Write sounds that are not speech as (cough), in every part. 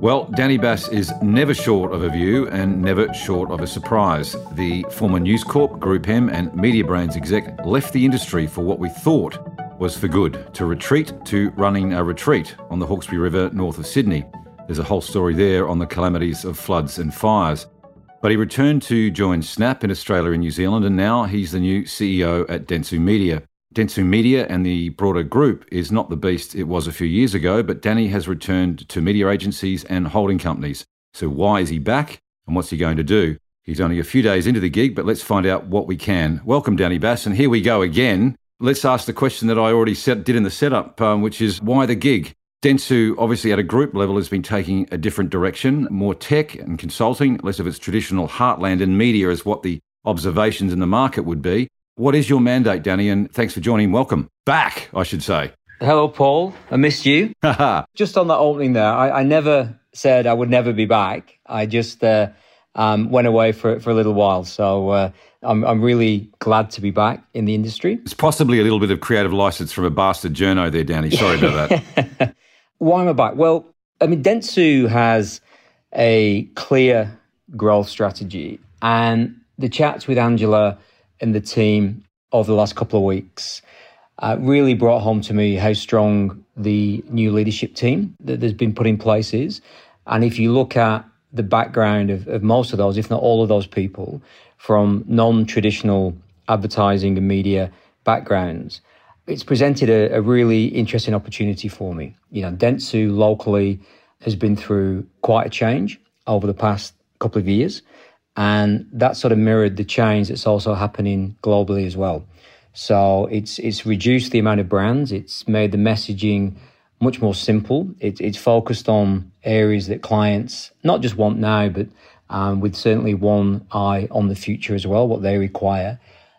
Well, Danny Bass is never short of a view and never short of a surprise. The former News Corp, Group M, and Media Brands exec left the industry for what we thought was for good to retreat to running a retreat on the Hawkesbury River north of Sydney. There's a whole story there on the calamities of floods and fires. But he returned to join Snap in Australia and New Zealand, and now he's the new CEO at Dentsu Media. Dentsu Media and the broader group is not the beast it was a few years ago, but Danny has returned to media agencies and holding companies. So why is he back and what's he going to do? He's only a few days into the gig, but let's find out what we can. Welcome, Danny Bass, and here we go again. Let's ask the question that I already set, did in the setup, um, which is why the gig? Dentsu, obviously at a group level, has been taking a different direction, more tech and consulting, less of its traditional heartland and media is what the observations in the market would be. What is your mandate, Danny? And thanks for joining. Welcome back, I should say. Hello, Paul. I missed you. (laughs) just on that opening there, I, I, never said I would never be back. I just uh, um, went away for, for a little while. So uh, I'm, I'm really glad to be back in the industry. It's possibly a little bit of creative license from a bastard journo there, Danny. Sorry about that. (laughs) Why am I back? Well, I mean, Dentsu has a clear growth strategy, and the chats with Angela and the team over the last couple of weeks uh, really brought home to me how strong the new leadership team that has been put in place is. And if you look at the background of, of most of those, if not all of those people, from non traditional advertising and media backgrounds, it's presented a, a, really interesting opportunity for me. You know, Dentsu locally has been through quite a change over the past couple of years, and that sort of mirrored the change that's also happening globally as well. So it's it's reduced the amount of brands. It's made the messaging much more simple. It, it's focused on areas that clients not just want now, but um, with certainly one eye on the future as well, what they require.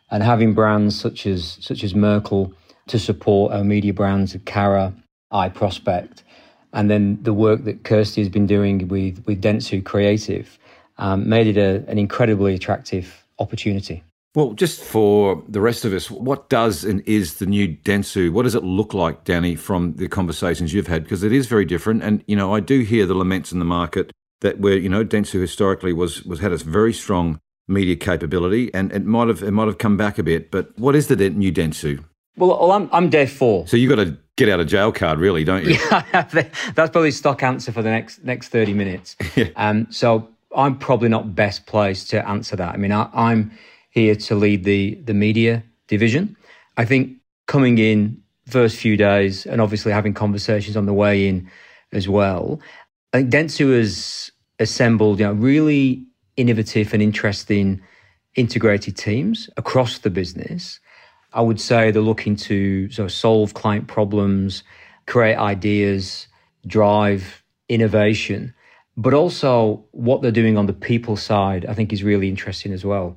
And having brands such as such as Merkle to support our media brands of Carat, iProspect, and then the work that Kirsty has been doing with, with Dentsu Creative um, made it a, an incredibly attractive opportunity. Well, just for the rest of us, what does and is the new Dentsu? What does it look like, Danny, from the conversations you've had? Because it is very different. And, you know, I do hear the laments in the market that where, you know, Dentsu historically was, was had a very strong media capability and it might have, it might have come back a bit. But what is the new Dentsu? Well, I'm, I'm day four. So you've got a get out of jail card, really, don't you? Yeah, (laughs) that's probably stock answer for the next next thirty minutes. (laughs) yeah. Um, so I'm probably not best placed to answer that. I mean, I, I'm here to lead the the media division. I think coming in first few days and obviously having conversations on the way in as well. I think Dentsu has assembled, you know, really innovative and interesting integrated teams across the business I would say they're looking to sort of solve client problems, create ideas, drive innovation, but also what they're doing on the people side, I think is really interesting as well.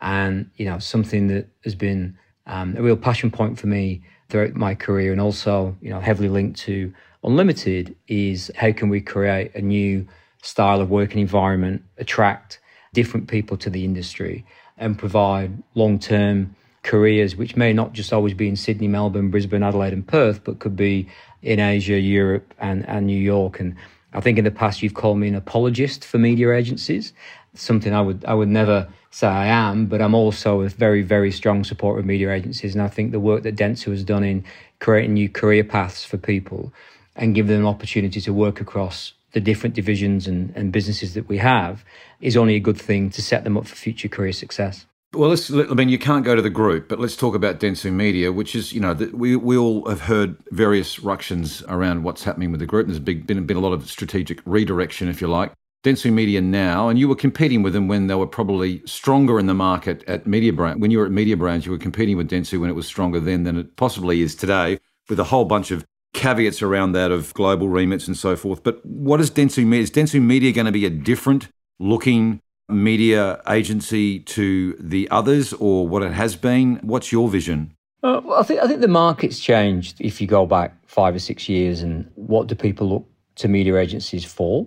And, you know, something that has been um, a real passion point for me throughout my career and also, you know, heavily linked to Unlimited is how can we create a new style of working environment, attract different people to the industry and provide long term careers, which may not just always be in Sydney, Melbourne, Brisbane, Adelaide, and Perth, but could be in Asia, Europe, and, and New York. And I think in the past you've called me an apologist for media agencies, something I would I would never say I am, but I'm also a very, very strong supporter of media agencies. And I think the work that Dentsu has done in creating new career paths for people and give them an opportunity to work across the different divisions and, and businesses that we have is only a good thing to set them up for future career success. Well, let's, I mean, you can't go to the group, but let's talk about Dentsu Media, which is, you know, the, we, we all have heard various ructions around what's happening with the group. There's big, been, been a lot of strategic redirection, if you like. Dentsu Media now, and you were competing with them when they were probably stronger in the market at Media Brand. When you were at Media Brands, you were competing with Dentsu when it was stronger then than it possibly is today, with a whole bunch of caveats around that of global remits and so forth. But what is Dentsu Media? Is Dentsu Media going to be a different looking media agency to the others or what it has been? What's your vision? Uh, well, I think I think the market's changed. If you go back five or six years, and what do people look to media agencies for?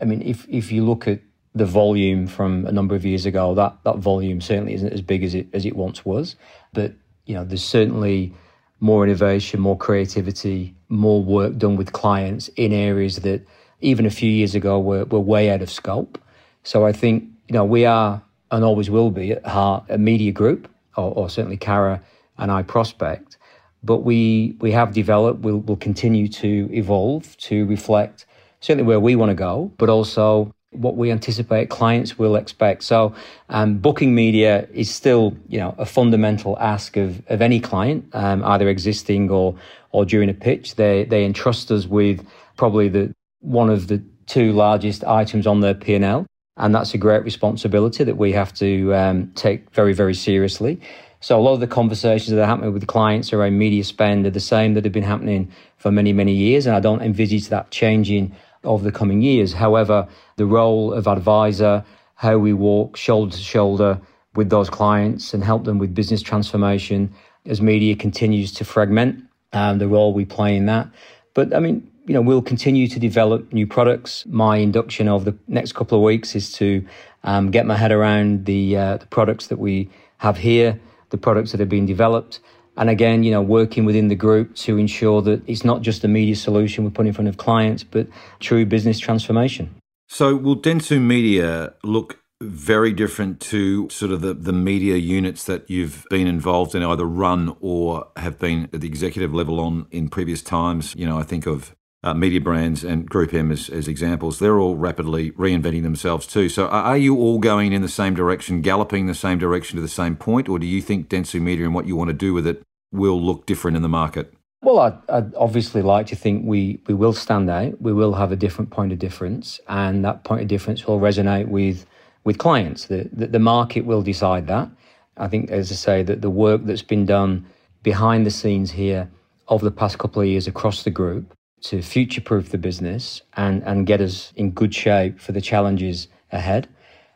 I mean, if if you look at the volume from a number of years ago, that that volume certainly isn't as big as it as it once was. But you know, there's certainly more innovation, more creativity, more work done with clients in areas that even a few years ago were, were way out of scope. So I think, you know, we are and always will be at heart a media group, or, or certainly Carat and iProspect. But we we have developed, we'll, we'll continue to evolve to reflect certainly where we want to go, but also what we anticipate clients will expect. So, um, booking media is still, you know, a fundamental ask of, of any client, um, either existing or or during a pitch. They they entrust us with probably the one of the two largest items on their P and L, and that's a great responsibility that we have to um, take very very seriously. So a lot of the conversations that are happening with clients around media spend are the same that have been happening for many many years, and I don't envisage that changing over the coming years. However, the role of advisor, how we walk shoulder to shoulder with those clients and help them with business transformation as media continues to fragment, um, the role we play in that. But I mean, you know, we'll continue to develop new products. My induction over the next couple of weeks is to um, get my head around the uh, the products that we have here, the products that are being developed, and again, you know, working within the group to ensure that it's not just a media solution we put in front of clients, but true business transformation. So, will Dentsu Media look very different to sort of the, the media units that you've been involved in, either run or have been at the executive level on in previous times? You know, I think of uh, Mediabrands and Group M as, as examples. They're all rapidly reinventing themselves too. So, are you all going in the same direction, galloping the same direction to the same point, or do you think Dentsu Media and what you want to do with it will look different in the market? Well, I'd, I'd, obviously like to think we, we will stand out. We will have a different point of difference, and that point of difference will resonate with with clients. The, the, the market will decide that. I think, as I say, that the work that's been done behind the scenes here over the past couple of years across the group to future proof the business and, and get us in good shape for the challenges ahead.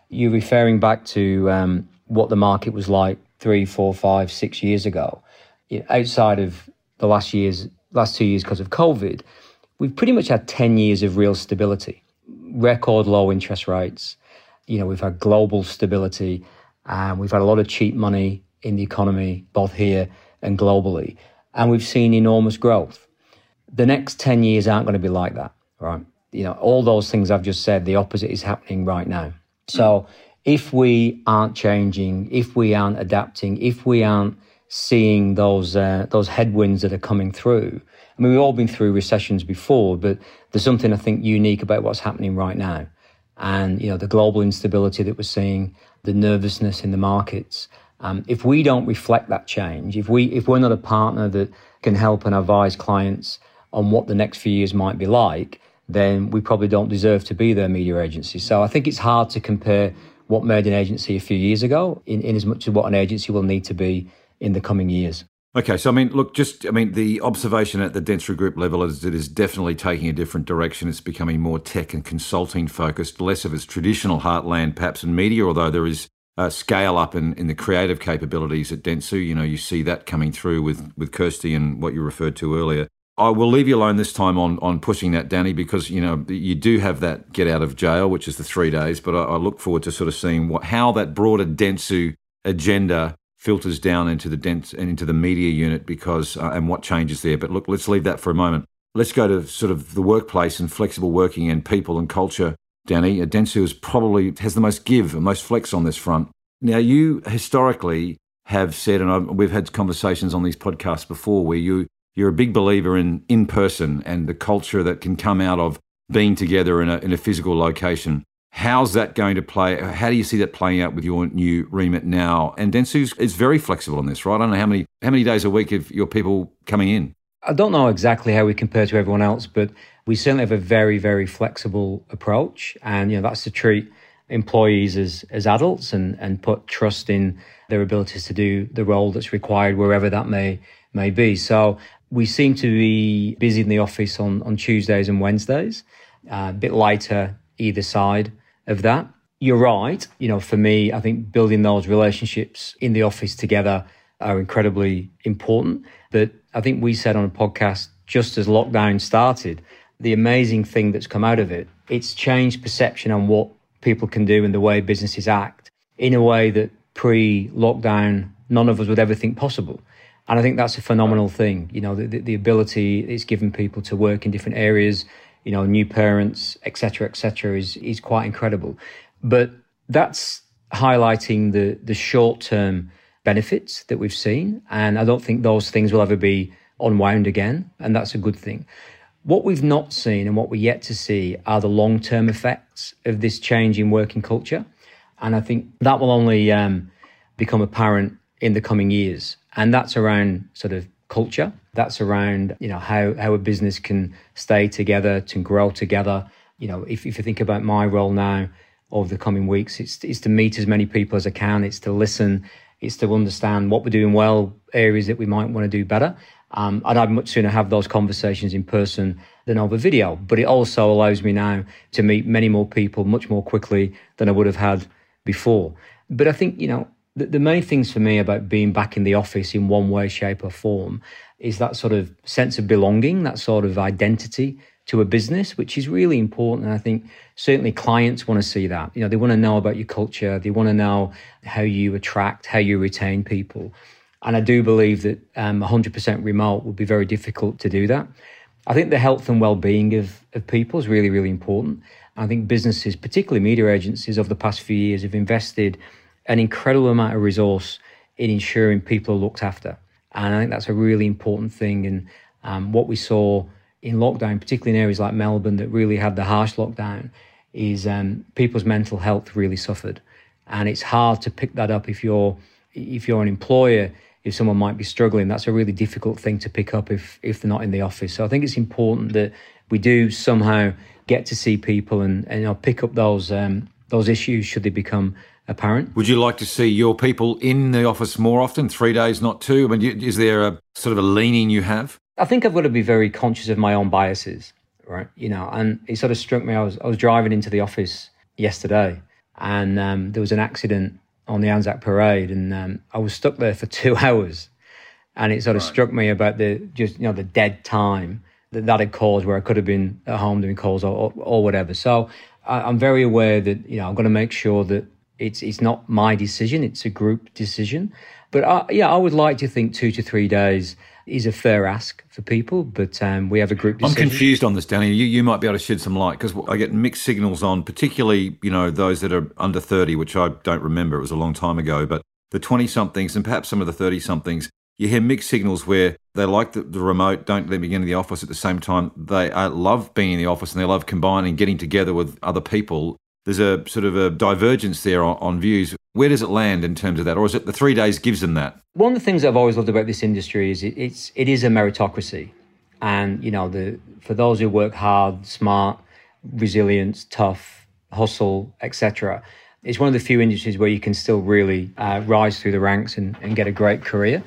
You're referring back to um, what the market was like three, four, five, six years ago outside of the last years, last two years because of COVID, we've pretty much had 10 years of real stability, record low interest rates. You know, we've had global stability and we've had a lot of cheap money in the economy, both here and globally. And we've seen enormous growth. The next 10 years aren't going to be like that, right? You know, all those things I've just said, the opposite is happening right now. So if we aren't changing, if we aren't adapting, if we aren't seeing those uh, those headwinds that are coming through. I mean, we've all been through recessions before, but there's something I think unique about what's happening right now, and you know the global instability that we're seeing, the nervousness in the markets. Um, if we don't reflect that change, if we if we're not a partner that can help and advise clients on what the next few years might be like, then we probably don't deserve to be their media agency. So I think it's hard to compare what made an agency a few years ago in, in as much as what an agency will need to be in the coming years. Okay, so I mean, look, just I mean, the observation at the Dentsu Group level is it is definitely taking a different direction. It's becoming more tech and consulting focused, less of its traditional heartland, perhaps in media. Although there is a scale up in, in the creative capabilities at Dentsu, you know, you see that coming through with with Kirsty and what you referred to earlier. I will leave you alone this time on on pushing that, Danny, because you know you do have that get out of jail, which is the three days. But I, I look forward to sort of seeing what how that broader Dentsu agenda filters down into the dense and into the media unit because uh, and what changes there. But look, let's leave that for a moment. Let's go to sort of the workplace and flexible working and people and culture. Danny, uh, Dentsu is probably has the most give and most flex on this front. Now, you historically have said, and I've, we've had conversations on these podcasts before, where you you're a big believer in in person and the culture that can come out of being together in a in a physical location. How's that going to play? How do you see that playing out with your new remit now? And Dentsu is very flexible on this, right? I don't know how many how many days a week of your people coming in. I don't know exactly how we compare to everyone else, but we certainly have a very very flexible approach, and you know that's to treat employees as as adults and and put trust in their abilities to do the role that's required wherever that may may be. So we seem to be busy in the office on on Tuesdays and Wednesdays, uh, a bit lighter either side of that. you're right. You know, for me, I think building those relationships in the office together are incredibly important. But I think we said on a podcast just as lockdown started, the amazing thing that's come out of it, it's changed perception on what people can do and the way businesses act in a way that pre lockdown, none of us would ever think possible. And I think that's a phenomenal thing. You know, the, the ability it's given people to work in different areas, you know, new parents, etc., etc., is is quite incredible. But that's highlighting the the short term benefits that we've seen, and I don't think those things will ever be unwound again, and that's a good thing. What we've not seen and what we're yet to see are the long term effects of this change in working culture, and I think that will only um, become apparent in the coming years, and that's around sort of culture. That's around you know how how a business can stay together, to grow together. You know, if, if you think about my role now over the coming weeks. It's, it's to meet as many people as I can. It's to listen. It's to understand what we're doing well, areas that we might want to do better. Um, and I'd much sooner have those conversations in person than over video. But it also allows me now to meet many more people much more quickly than I would have had before. But I think, you know, the, the main things for me about being back in the office in one way, shape, or form is that sort of sense of belonging, that sort of identity to a business, which is really important. And I think certainly clients want to see that. You know, they want to know about your culture. They want to know how you attract, how you retain people. And I do believe that um, 100% remote would be very difficult to do that. I think the health and well-being of, of people is really, really important. I think businesses, particularly media agencies, over the past few years have invested an incredible amount of resource in ensuring people are looked after. And I think that's a really important thing. And um, what we saw in lockdown, particularly in areas like Melbourne that really had the harsh lockdown, is um, people's mental health really suffered, and it's hard to pick that up if you're if you're an employer. If someone might be struggling, that's a really difficult thing to pick up if if they're not in the office. So I think it's important that we do somehow get to see people and, and you know, pick up those um, those issues should they become apparent. Would you like to see your people in the office more often, three days, not two? I mean, is there a sort of a leaning you have? I think I've got to be very conscious of my own biases, right? You know, and it sort of struck me. I was I was driving into the office yesterday, and um, there was an accident on the Anzac Parade, and um, I was stuck there for (laughs) two hours, and it sort of right. struck me about the just you know the dead time that that had caused, where I could have been at home doing calls or, or, or whatever. So I, I'm very aware that you know I'm going to make sure that it's it's not my decision; it's a group decision. But I, yeah, I would like to think two to three days is a fair ask for people, but um, we have a group. Decision. I'm confused on this, Danny. You, you might be able to shed some light because I get mixed signals on, particularly you know those that are under 30, which I don't remember. It was a long time ago, but the 20 somethings and perhaps some of the 30 somethings, you hear mixed signals where they like the, the, remote, don't let me get into the office at the same time. They uh, love being in the office and they love combining, getting together with other people there's a sort of a divergence there on, on, views. Where does it land in terms of that, or is it the three days gives them that? One of the things I've always loved about this industry is it, it's it is a meritocracy, and you know the for those who work hard, smart, resilient, tough, hustle, etc. It's one of the few industries where you can still really uh, rise through the ranks and, and get a great career.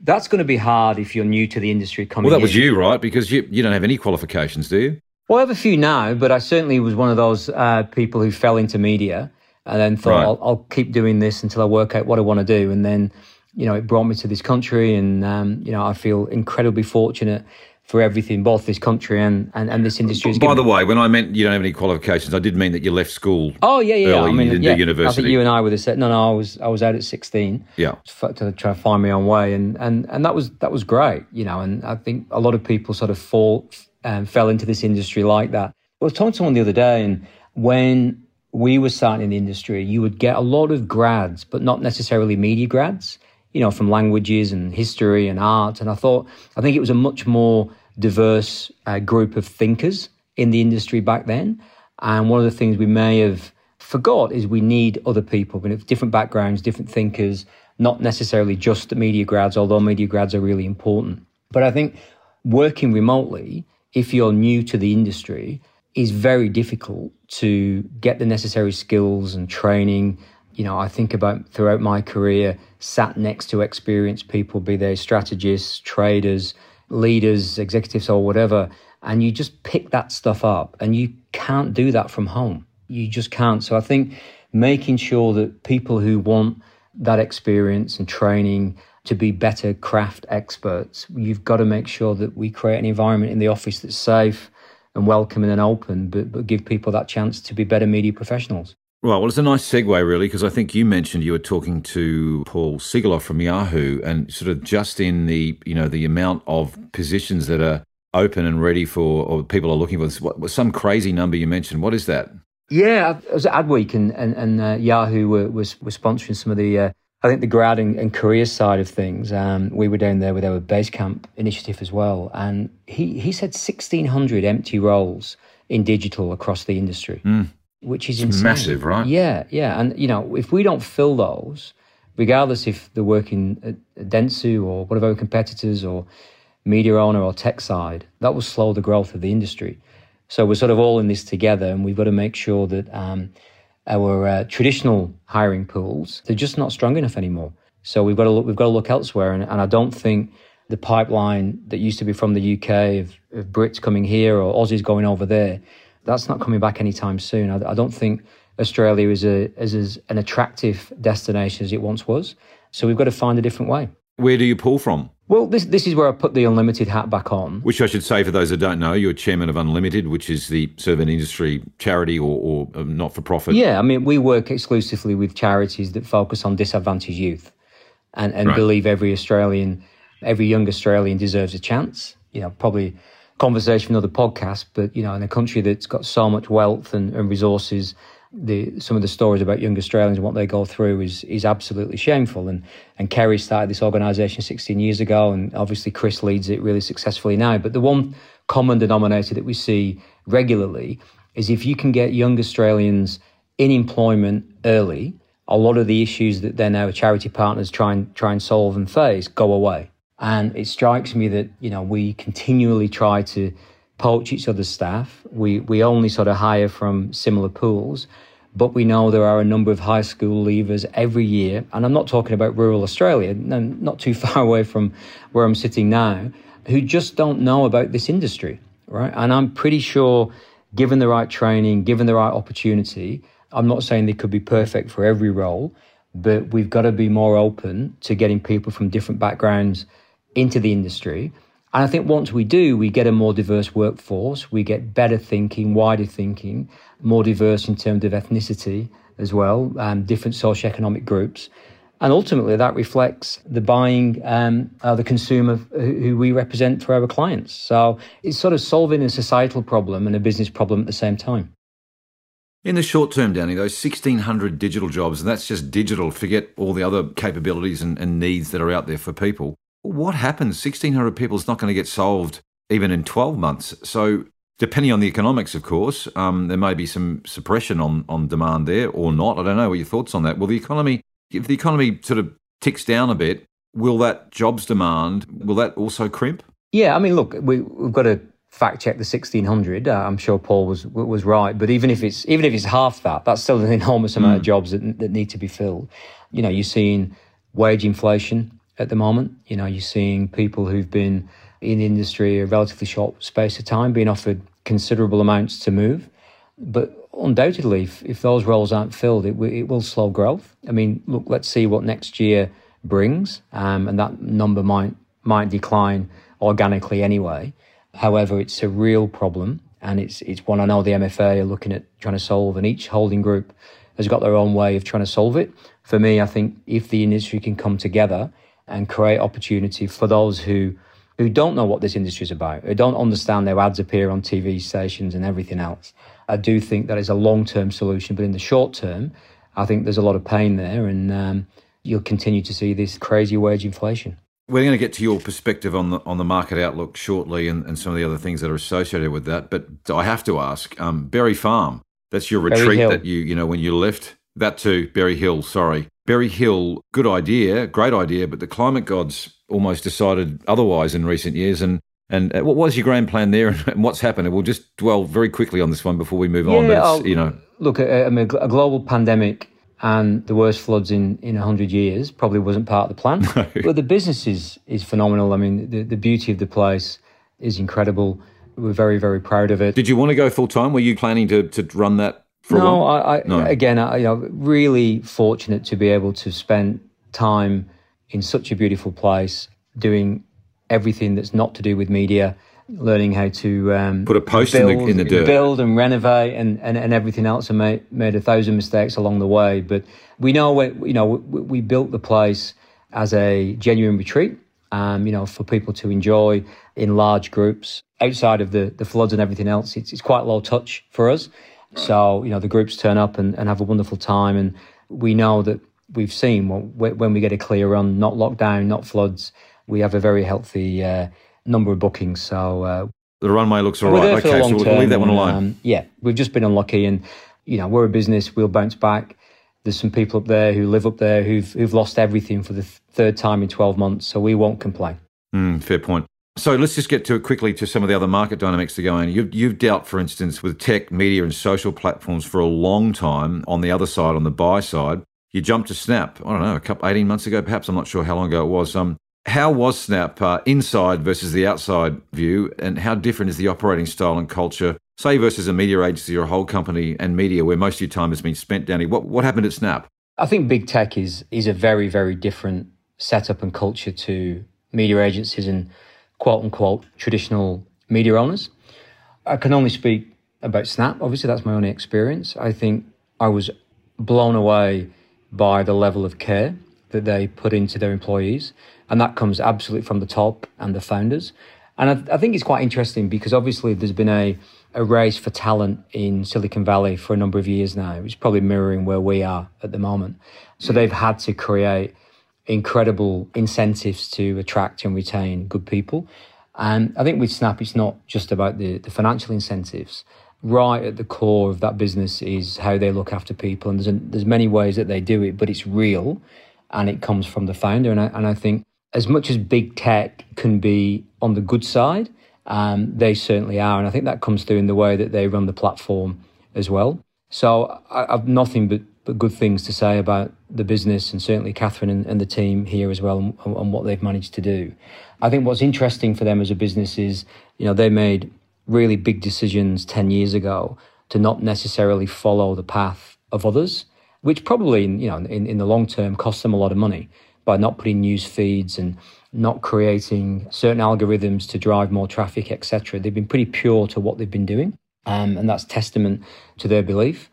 That's going to be hard if you're new to the industry coming. Well, that was you, right? Because you you don't have any qualifications, do you? Well, I have a few now, but I certainly was one of those uh, people who fell into media and then thought, right. I'll, I'll, keep doing this until I work out what I want to do. And then, you know, it brought me to this country. And, um, you know, I feel incredibly fortunate for everything, both this country and, and, and this industry. By the way, when I meant you don't have any qualifications, I did mean that you left school. Oh yeah, yeah. Early, I mean, yeah, university. I think you and I were the set. No, no, I was I was out at sixteen. Yeah. To try to find my own way, and and and that was that was great, you know. And I think a lot of people sort of fall um, fell into this industry like that. I was talking to someone the other day, and when we were starting in the industry, you would get a lot of grads, but not necessarily media grads, you know, from languages and history and art. And I thought, I think it was a much more diverse uh, group of thinkers in the industry back then. And one of the things we may have forgot is we need other people, with different backgrounds, different thinkers, not necessarily just the media grads, although media grads are really important. But I think working remotely if you're new to the industry, is very difficult to get the necessary skills and training. You know, I think about throughout my career, sat next to experienced people, be they strategists, traders, leaders, executives, or whatever, and you just pick that stuff up and you can't do that from home. You just can't. So I think making sure that people who want that experience and training to be better craft experts, you've got to make sure that we create an environment in the office that's safe and welcoming and open, but, but give people that chance to be better media professionals. Right. Well, it's a nice segue, really, because I think you mentioned you were talking to Paul Siegeloff from Yahoo, and sort of just in the you know the amount of positions that are open and ready for, or people are looking for. What, some crazy number you mentioned. What is that? Yeah, I was at Adweek, and and, and uh, Yahoo were, was was sponsoring some of the. Uh, I think the grad and, career side of things, um, we were down there with our base camp initiative as well. And he, he said 1,600 empty roles in digital across the industry. Mm which is massive, right? Yeah, yeah. And, you know, if we don't fill those, regardless if they're working at Dentsu or one of our competitors or media owner or tech side, that will slow the growth of the industry. So we're sort of all in this together, and we've got to make sure that um, our uh, traditional hiring pools they're just not strong enough anymore. So we've got to look, we've got to look elsewhere, and, and I don't think the pipeline that used to be from the UK of, of Brits coming here or Aussies going over there that's not coming back anytime soon. I, I don't think Australia is, a, is as an attractive destination as it once was. So we've got to find a different way. Where do you pull from? Well, this this is where I put the Unlimited hat back on. Which I should say for those that don't know, you're chairman of Unlimited, which is the sort of an industry charity or, or um, not for profit. Yeah, I mean, we work exclusively with charities that focus on disadvantaged youth and, and right. believe every Australian, every young Australian deserves a chance. You know, probably conversation for another podcast, but you know, in a country that's got so much wealth and, and resources, the some of the stories about young Australians and what they go through is is absolutely shameful. And and Kerry started this organisation 16 years ago, and obviously Chris leads it really successfully now. But the one common denominator that we see regularly is if you can get young Australians in employment early, a lot of the issues that then our charity partners try and try and solve and face go away. And it strikes me that, you know, we continually try to poach each other's staff. We, we only sort of hire from similar pools, but we know there are a number of high school leavers every year. And I'm not talking about rural Australia, not too (laughs) far away from where I'm sitting now, who just don't know about this industry, right? And I'm pretty sure, given the right training, given the right opportunity, I'm not saying they could be perfect for every role, but we've got to be more open to getting people from different backgrounds into the industry. And I think once we do, we get a more diverse workforce, we get better thinking, wider thinking, more diverse in terms of ethnicity as well, um, different socioeconomic groups. And ultimately, that reflects the buying, um, uh, the consumer who we represent for our clients. So it's sort of solving a societal problem and a business problem at the same time. In the short term, Danny, those 1,600 digital jobs, and that's just digital, forget all the other capabilities and, and needs that are out there for people what happens? 1,600 people is not going to get solved even in 12 months. So, depending on the economics, of course, um, there may be some suppression on, on demand there or not. I don't know. What your thoughts on that? Will the economy, if the economy sort of ticks down a bit, will that jobs demand, will that also crimp? Yeah, I mean, look, we, we've got to fact check the 1600 uh, i'm sure paul was was right but even if it's even if it's half that that's still an enormous amount mm. of jobs that, that need to be filled you know you're seeing wage inflation at the moment. You know, you're seeing people who've been in the industry a relatively short space of time being offered considerable amounts to move. But undoubtedly, if, if those roles aren't filled, it, w- it will slow growth. I mean, look, let's see what next year brings, um, and that number might might decline organically anyway. However, it's a real problem, and it's it's one I know the MFA are looking at trying to solve, and each holding group has got their own way of trying to solve it. For me, I think if the industry can come together and create opportunity for those who who don't know what this industry is about, who don't understand their ads appear on TV stations and everything else. I do think that is a long term solution, but in the short term, I think there's a lot of pain there, and um, you'll continue to see this crazy wage inflation. We're going to get to your perspective on the on the market outlook shortly, and, and some of the other things that are associated with that. But I have to ask, um, Berry Farm, that's your retreat that you you know when you left that too, Berry Hill. Sorry, Berry Hill, good idea, great idea, but the climate gods almost decided otherwise in recent years. And and uh, what was your grand plan there, (laughs) and what's happened? We'll just dwell very quickly on this one before we move yeah, on. But you know, look, I mean, a global pandemic and the worst floods in in hundred years probably wasn't part of the plan. (laughs) No. But the business is is phenomenal. I mean, the the beauty of the place is incredible. We're very very proud of it. Did you want to go full time? Were you planning to to run that no, I, I, no, again, I, you know, really fortunate to be able to spend time in such a beautiful place doing everything that's not to do with media, learning how to um, put a post build, in, the, in the dirt, build and renovate, and, and, and everything else, and made, made a thousand mistakes along the way. But we know, we, you know, we, we built the place as a genuine retreat, um, you know, for people to enjoy in large groups outside of the, the floods and everything else. It's, it's quite low touch for us. So, you know, the groups turn up and, and have a wonderful time. And we know that we've seen when, when we get a clear run, not lockdown, not floods, we have a very healthy uh, number of bookings. So uh, the runway looks all right. Okay, so we'll leave that one alone. Um, yeah, we've just been unlucky, and you know we're a business. We'll bounce back. There's some people up there who live up there who've who've lost everything for the third time in 12 months, so we won't complain. Mm, fair point. So let's just get to it quickly to some of the other market dynamics that go in. You've, you've dealt, for instance, with tech, media, and social platforms for a long time on the other side, on the buy side. You jumped to Snap, I don't know, a couple, 18 months ago, perhaps. I'm not sure how long ago it was. Um, how was Snap uh, inside versus the outside view, and how different is the operating style and culture, say, versus a media agency or a whole company and media where most of your time has been spent, Danny? What, what happened at Snap? I think big tech is, is a very, very different setup and culture to media agencies and quote unquote traditional media owners. I can only speak about Snap. Obviously, that's my only experience. I think I was blown away by the level of care that they put into their employees. And that comes absolutely from the top and the founders. And I, I, think it's quite interesting because obviously there's been a, a race for talent in Silicon Valley for a number of years now. It's probably mirroring where we are at the moment. So they've had to create incredible incentives to attract and retain good people. And I think with Snap, it's not just about the, the financial incentives right at the core of that business is how they look after people. And there's, a, there's many ways that they do it, but it's real and it comes from the founder. And I, and I think as much as big tech can be on the good side, um, they certainly are. And I think that comes through in the way that they run the platform as well. So I, have nothing but, but good things to say about the business and certainly Catherine and, and the team here as well and, and what they've managed to do. I think what's interesting for them as a business is, you know, they made really big decisions 10 years ago to not necessarily follow the path of others, which probably, you know, in, in the long term cost them a lot of money by not putting news feeds and not creating certain algorithms to drive more traffic, etc. They've been pretty pure to what they've been doing, um, and that's testament to their belief.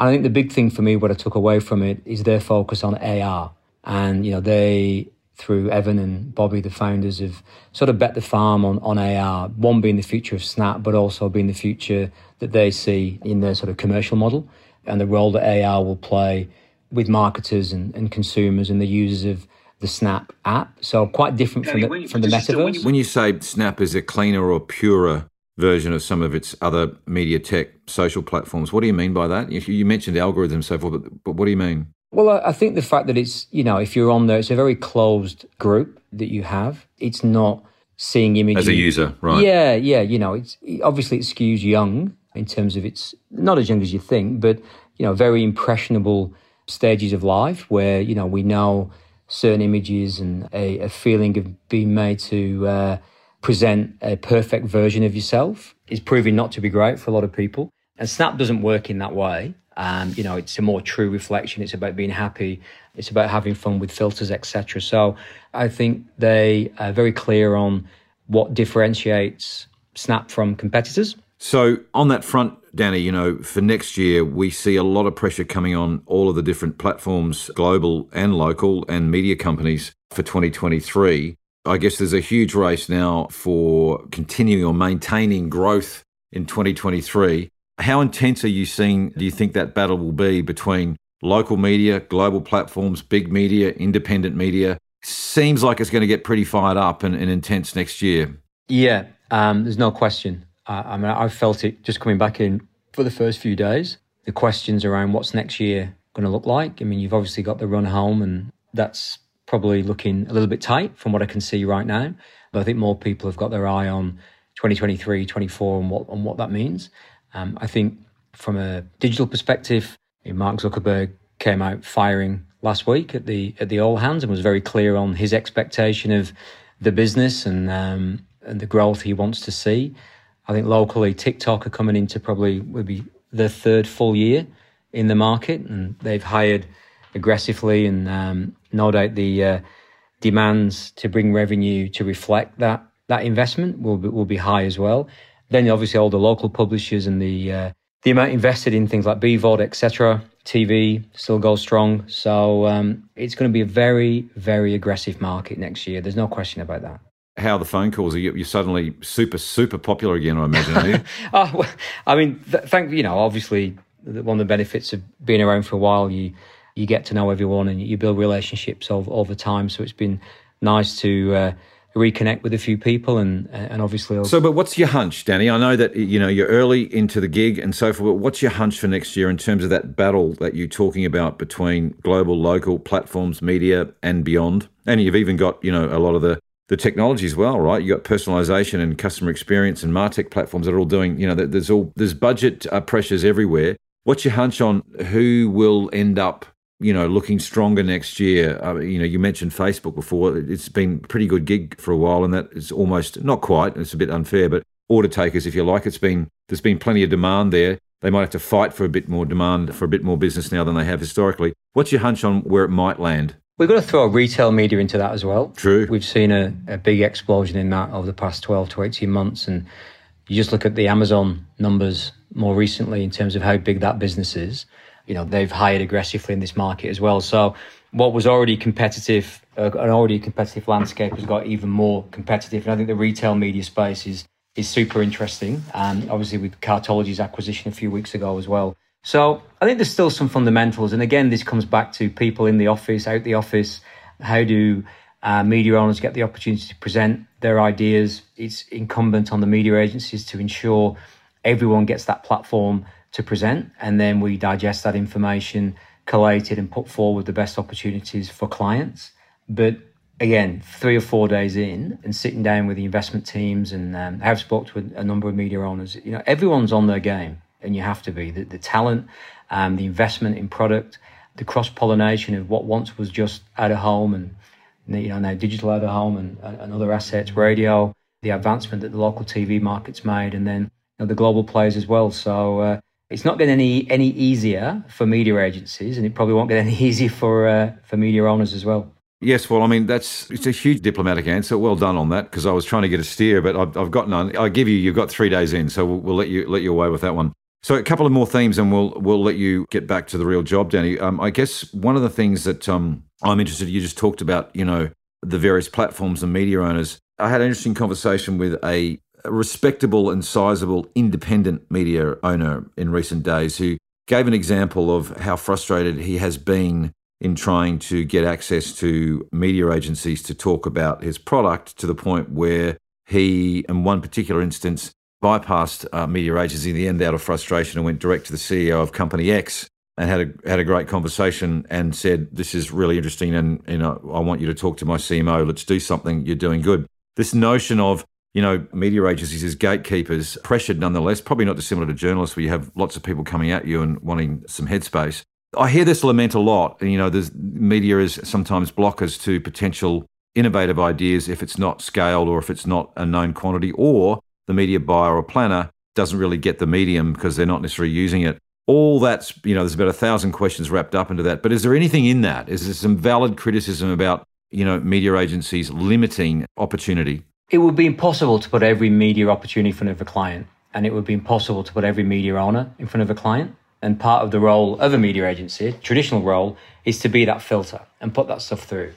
And I think the big thing for me, what I took away from it, is their focus on AR. And you know, they through Evan and Bobby, the founders, have sort of bet the farm on, on AR, one being the future of Snap, but also being the future that they see in their sort of commercial model and the role that AR will play with marketers and, and consumers and the users of the Snap app. So quite different from the, from the metaverse. When you say Snap is a cleaner or purer version of some of its other media tech social platforms, what do you mean by that? You mentioned algorithms and so forth, but, but what do you mean? Well, I think the fact that it's, you know, if you're on there, it's a very closed group that you have. It's not seeing images. As a user, right. Yeah, yeah. You know, it's obviously it skews young in terms of it's not as young as you think, but, you know, very impressionable stages of life where, you know, we know certain images and a, a feeling of being made to uh, present a perfect version of yourself is proving not to be great for a lot of people. And Snap doesn't work in that way. Um, you know, it's a more true reflection. It's about being happy. It's about having fun with filters, etc. So I think they are very clear on what differentiates Snap from competitors. So on that front, Danny, you know, for next year, we see a lot of pressure coming on all of the different platforms, global and local, and media companies for 2023. I guess there's a huge race now for continuing or maintaining growth in 2023. How intense are you seeing, do you think that battle will be between local media, global platforms, big media, independent media? Seems like it's going to get pretty fired up and, and intense next year. Yeah, um, there's no question. Uh, I mean, I felt it just coming back in for the first few days. The questions around what's next year going to look like. I mean, you've obviously got the run home, and that's probably looking a little bit tight from what I can see right now. But I think more people have got their eye on 2023, 24, and what and what that means. Um, I think from a digital perspective, Mark Zuckerberg came out firing last week at the at the all hands and was very clear on his expectation of the business and um, and the growth he wants to see. I think locally, TikTok are coming into probably would be the third full year in the market, and they've hired aggressively, and um, no doubt the uh, demands to bring revenue to reflect that that investment will be, will be high as well. Then obviously all the local publishers and the uh, the amount invested in things like BVOD, etc. TV still goes strong. So um, it's going to be a very, very aggressive market next year. There's no question about that. How the phone calls are you, you're suddenly super, super popular again, I imagine, are you? (laughs) oh, well, I mean, th- thank you know, obviously, one of the benefits of being around for a while, you you get to know everyone and you build relationships over, over time. So it's been nice to uh, reconnect with a few people and and obviously so but what's your hunch danny? I know that you know you're early into the gig and so forth but what's your hunch for next year in terms of that battle that you're talking about between global local platforms media and beyond? And you've even got you know a lot of the the technology as well right? You got personalization and customer experience and martech platforms that are all doing you know there's all there's budget uh, pressures everywhere. What's your hunch on who will end up you know, looking stronger next year. Uh, you know, you mentioned Facebook before. It's been a pretty good gig for a while, and that is almost not quite. It's a bit unfair, but order takers, if you like, it's been there's been plenty of demand there. They might have to fight for a bit more demand for a bit more business now than they have historically. What's your hunch on where it might land? We've got to throw retail media into that as well. True. We've seen a, a big explosion in that over the past 12 to 18 months. And you just look at the Amazon numbers more recently in terms of how big that business is you know they've hired aggressively in this market as well. So what was already competitive, uh, an already competitive landscape has got even more competitive. And I think the retail media space is is super interesting. And obviously with Cartology's acquisition a few weeks ago as well. So I think there's still some fundamentals. And again, this comes back to people in the office, out the office. How do uh, media owners get the opportunity to present their ideas? It's incumbent on the media agencies to ensure everyone gets that platform to present, and then we digest that information, collate it, and put forward the best opportunities for clients. But again, three or four days in, and sitting down with the investment teams, and um, I have spoken to a, number of media owners. You know, everyone's on their game, and you have to be. The, the talent, um, the investment in product, the cross pollination of what once was just out of home, and you know now digital out of home, and, and other assets, radio, the advancement that the local TV market's made, and then you know, the global players as well. So. Uh, it's not getting any any easier for media agencies, and it probably won't get any (laughs) easier for uh, for media owners as well. Yes, well, I mean that's it's a huge diplomatic answer. Well done on that, because I was trying to get a steer, but I've, I've got none. I give you, you've got three days in, so we'll, we'll, let you let you away with that one. So a couple of more themes, and we'll we'll let you get back to the real job, Danny. Um, I guess one of the things that um, I'm interested, you just talked about, you know, the various platforms and media owners. I had an interesting conversation with a a respectable and sizable independent media owner in recent days who gave an example of how frustrated he has been in trying to get access to media agencies to talk about his product to the point where he, in one particular instance, bypassed uh, media agencies in the end out of frustration and went direct to the CEO of Company X and had a had a great conversation and said, "This is really interesting, and you know, I want you to talk to my CMO. Let's do something. You're doing good." This notion of you know, media agencies as gatekeepers, pressured nonetheless, probably not dissimilar to journalists where you have lots of people coming at you and wanting some headspace. I hear this lament a lot. You know, there's media is sometimes blockers to potential innovative ideas if it's not scaled or if it's not a known quantity, or the media buyer or planner doesn't really get the medium because they're not necessarily using it. All that's, you know, there's about a thousand questions wrapped up into that. But is there anything in that? Is there some valid criticism about, you know, media agencies limiting opportunity? It would be impossible to put every media opportunity in front of a client, and it would be impossible to put every media owner in front of a client. And part of the role of a media agency, traditional role, is to be that filter and put that stuff through.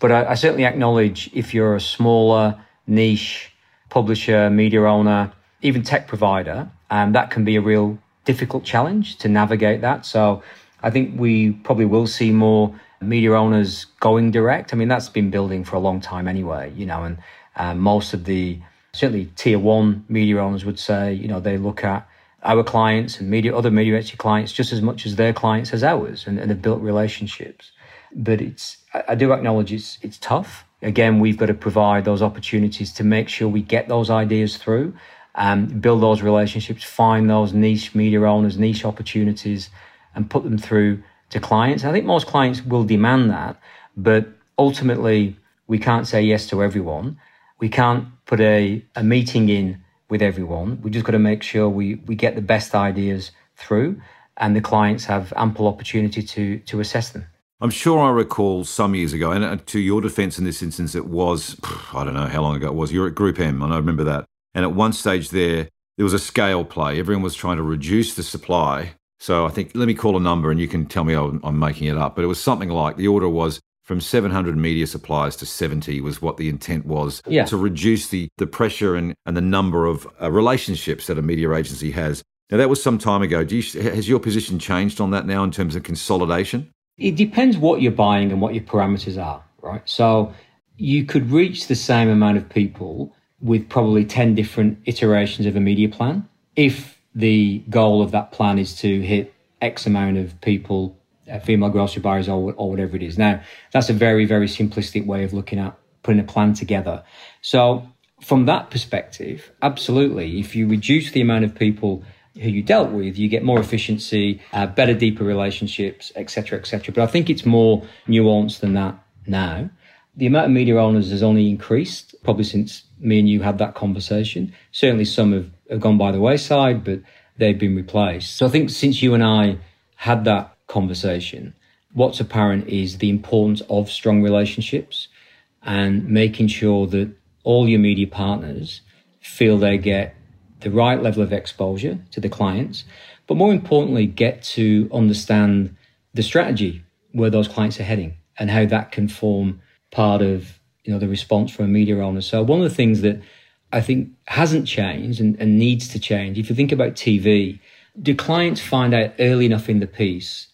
But I, I certainly acknowledge if you're a smaller niche publisher, media owner, even tech provider, um, that can be a real difficult challenge to navigate that. So I think we probably will see more media owners going direct. I mean, that's been building for a long time anyway, you know, and um, most of the certainly tier one media owners would say, you know, they look at our clients and media other media agency clients just as much as their clients as ours, and, and have built relationships. But it's I do acknowledge it's it's tough. Again, we've got to provide those opportunities to make sure we get those ideas through, um, build those relationships, find those niche media owners, niche opportunities, and put them through to clients. I think most clients will demand that, but ultimately we can't say yes to everyone we can't put a, a meeting in with everyone. We just got to make sure we, we get the best ideas through, and the clients have ample opportunity to to assess them. I'm sure I recall some years ago, and to your defence in this instance, it was I don't know how long ago it was. You're at Group M, and I remember that. And at one stage there, there was a scale play. Everyone was trying to reduce the supply. So I think let me call a number, and you can tell me I'm making it up. But it was something like the order was from 700 media suppliers to 70 was what the intent was yeah. to reduce the, the pressure and, and the number of uh, relationships that a media agency has. Now, that was some time ago. You, has your position changed on that now in terms of consolidation? It depends what you're buying and what your parameters are, right? So you could reach the same amount of people with probably 10 different iterations of a media plan if the goal of that plan is to hit X amount of people female grocery buyers or, or whatever it is. Now, that's a very, very simplistic way of looking at putting a plan together. So, from that perspective, absolutely, if you reduce the amount of people who you dealt with, you get more efficiency, uh, better, deeper relationships, etc., etc. But I think it's more nuanced than that now. The amount of media owners has only increased probably since me and you had that conversation. Certainly, some have, have gone by the wayside, but they've been replaced. So I think since you and I had that conversation, what's apparent is the importance of strong relationships and making sure that all your media partners feel they get the right level of exposure to the clients, but more importantly, get to understand the strategy where those clients are heading and how that can form part of you know the response from a media owner. So one of the things that I think hasn't changed and, and needs to change, if you think about TV, do clients find out early enough in the piece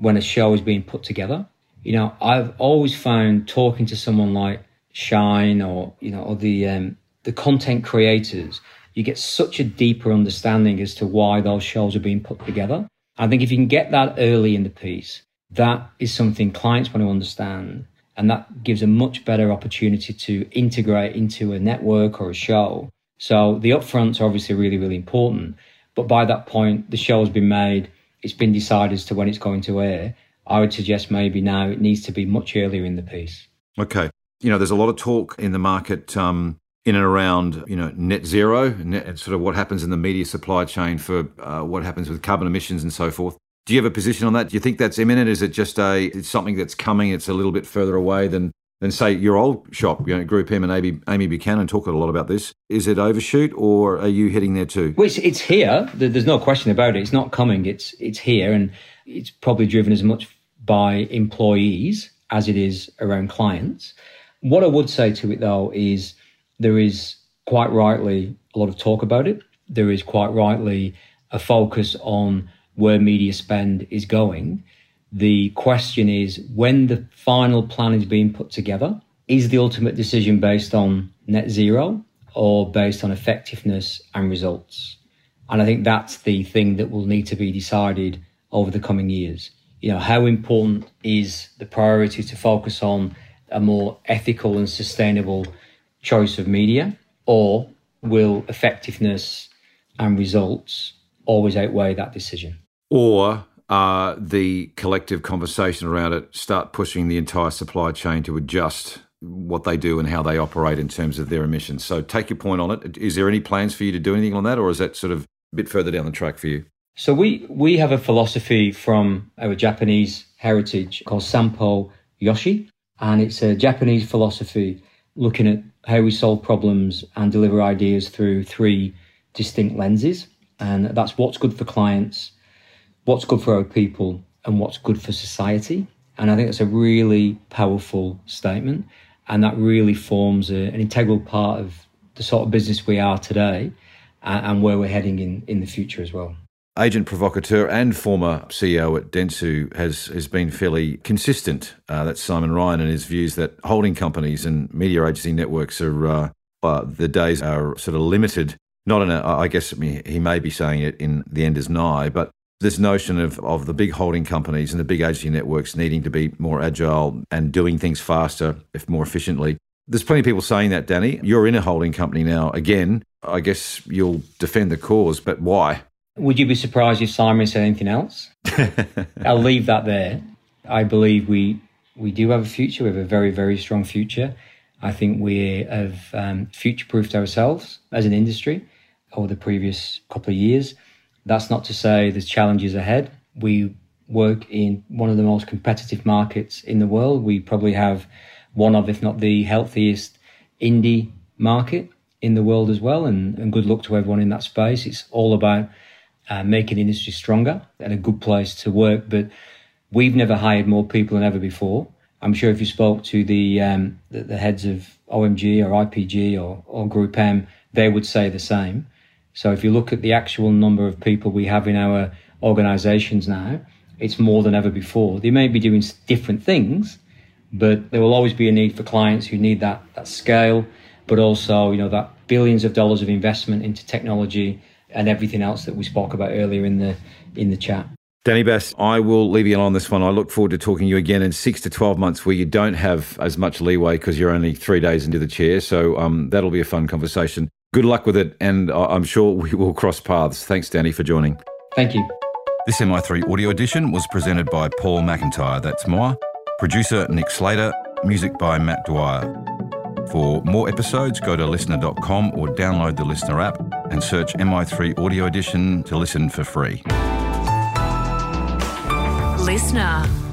when a show is being put together. You know, I've always found talking to someone like Shine or you know, or the um, the content creators, you get such a deeper understanding as to why those shows are being put together. I think if you can get that early in the piece, that is something clients want to understand. And that gives a much better opportunity to integrate into a network or a show. So the upfronts are obviously really, really important. But by that point, the show has been made it's been decided as to when it's going to air, I would suggest maybe now it needs to be much earlier in the piece. Okay. You know, there's a lot of talk in the market um, in and around, you know, net zero, net, sort of what happens in the media supply chain for uh, what happens with carbon emissions and so forth. Do you have a position on that? Do you think that's imminent? Is it just a it's something that's coming? It's a little bit further away than than say your old shop, you know, Group M and Amy, Amy Buchanan talk a lot about this. Is it overshoot or are you heading there too? Well, it's, it's here. There's no question about it. It's not coming. It's it's here, and it's probably driven as much by employees as it is around clients. What I would say to it though is there is quite rightly a lot of talk about it. There is quite rightly a focus on where media spend is going. The question is when the final plan is being put together, is the ultimate decision based on net zero or based on effectiveness and results? And I think that's the thing that will need to be decided over the coming years. You know, how important is the priority to focus on a more ethical and sustainable choice of media, or will effectiveness and results always outweigh that decision? Or uh, the collective conversation around it start pushing the entire supply chain to adjust what they do and how they operate in terms of their emissions. So take your point on it. Is there any plans for you to do anything on that, or is that sort of a bit further down the track for you? So we we have a philosophy from our Japanese heritage called Sanpo Yoshi, and it's a Japanese philosophy looking at how we solve problems and deliver ideas through three distinct lenses, and that's what's good for clients, what's good for our people and what's good for society. And I think that's a really powerful statement. And that really forms a, an integral part of the sort of business we are today and, and where we're heading in, in the future as well. Agent provocateur and former CEO at Dentsu has, has been fairly consistent. Uh, that's Simon Ryan and his views that holding companies and media agency networks are, uh, uh, the days are sort of limited. Not in a, I guess he may be saying it in the end is nigh, but this notion of, of the big holding companies and the big agency networks needing to be more agile and doing things faster, if more efficiently. There's plenty of people saying that, Danny. You're in a holding company now. Again, I guess you'll defend the cause, but why? Would you be surprised if Simon said anything else? (laughs) I'll leave that there. I believe we we do have a future. We have a very, very strong future. I think we have um, future proofed ourselves as an industry over the previous couple of years That's not to say there's challenges ahead. We work in one of the most competitive markets in the world. We probably have one of, if not the healthiest indie market in the world as well. And, and good luck to everyone in that space. It's all about uh, making the industry stronger and a good place to work. But we've never hired more people than ever before. I'm sure if you spoke to the, um, the, the heads of OMG or IPG or, or Group M, they would say the same. So if you look at the actual number of people we have in our organizations now, it's more than ever before. They may be doing different things, but there will always be a need for clients who need that, that scale, but also, you know, that billions of dollars of investment into technology and everything else that we spoke about earlier in the in the chat. Danny Bass, I will leave you on this one. I look forward to talking to you again in six to 12 months where you don't have as much leeway because you're only three days into the chair. So um, that'll be a fun conversation. Good luck with it. And I'm sure we will cross paths. Thanks, Danny, for joining. Thank you. This MI3 audio edition was presented by Paul McIntyre. That's moi. Producer Nick Slater. Music by Matt Dwyer. For more episodes, go to listnr.com or download the LiSTNR app and search MI3 Audio Edition to listen for free. LiSTNR.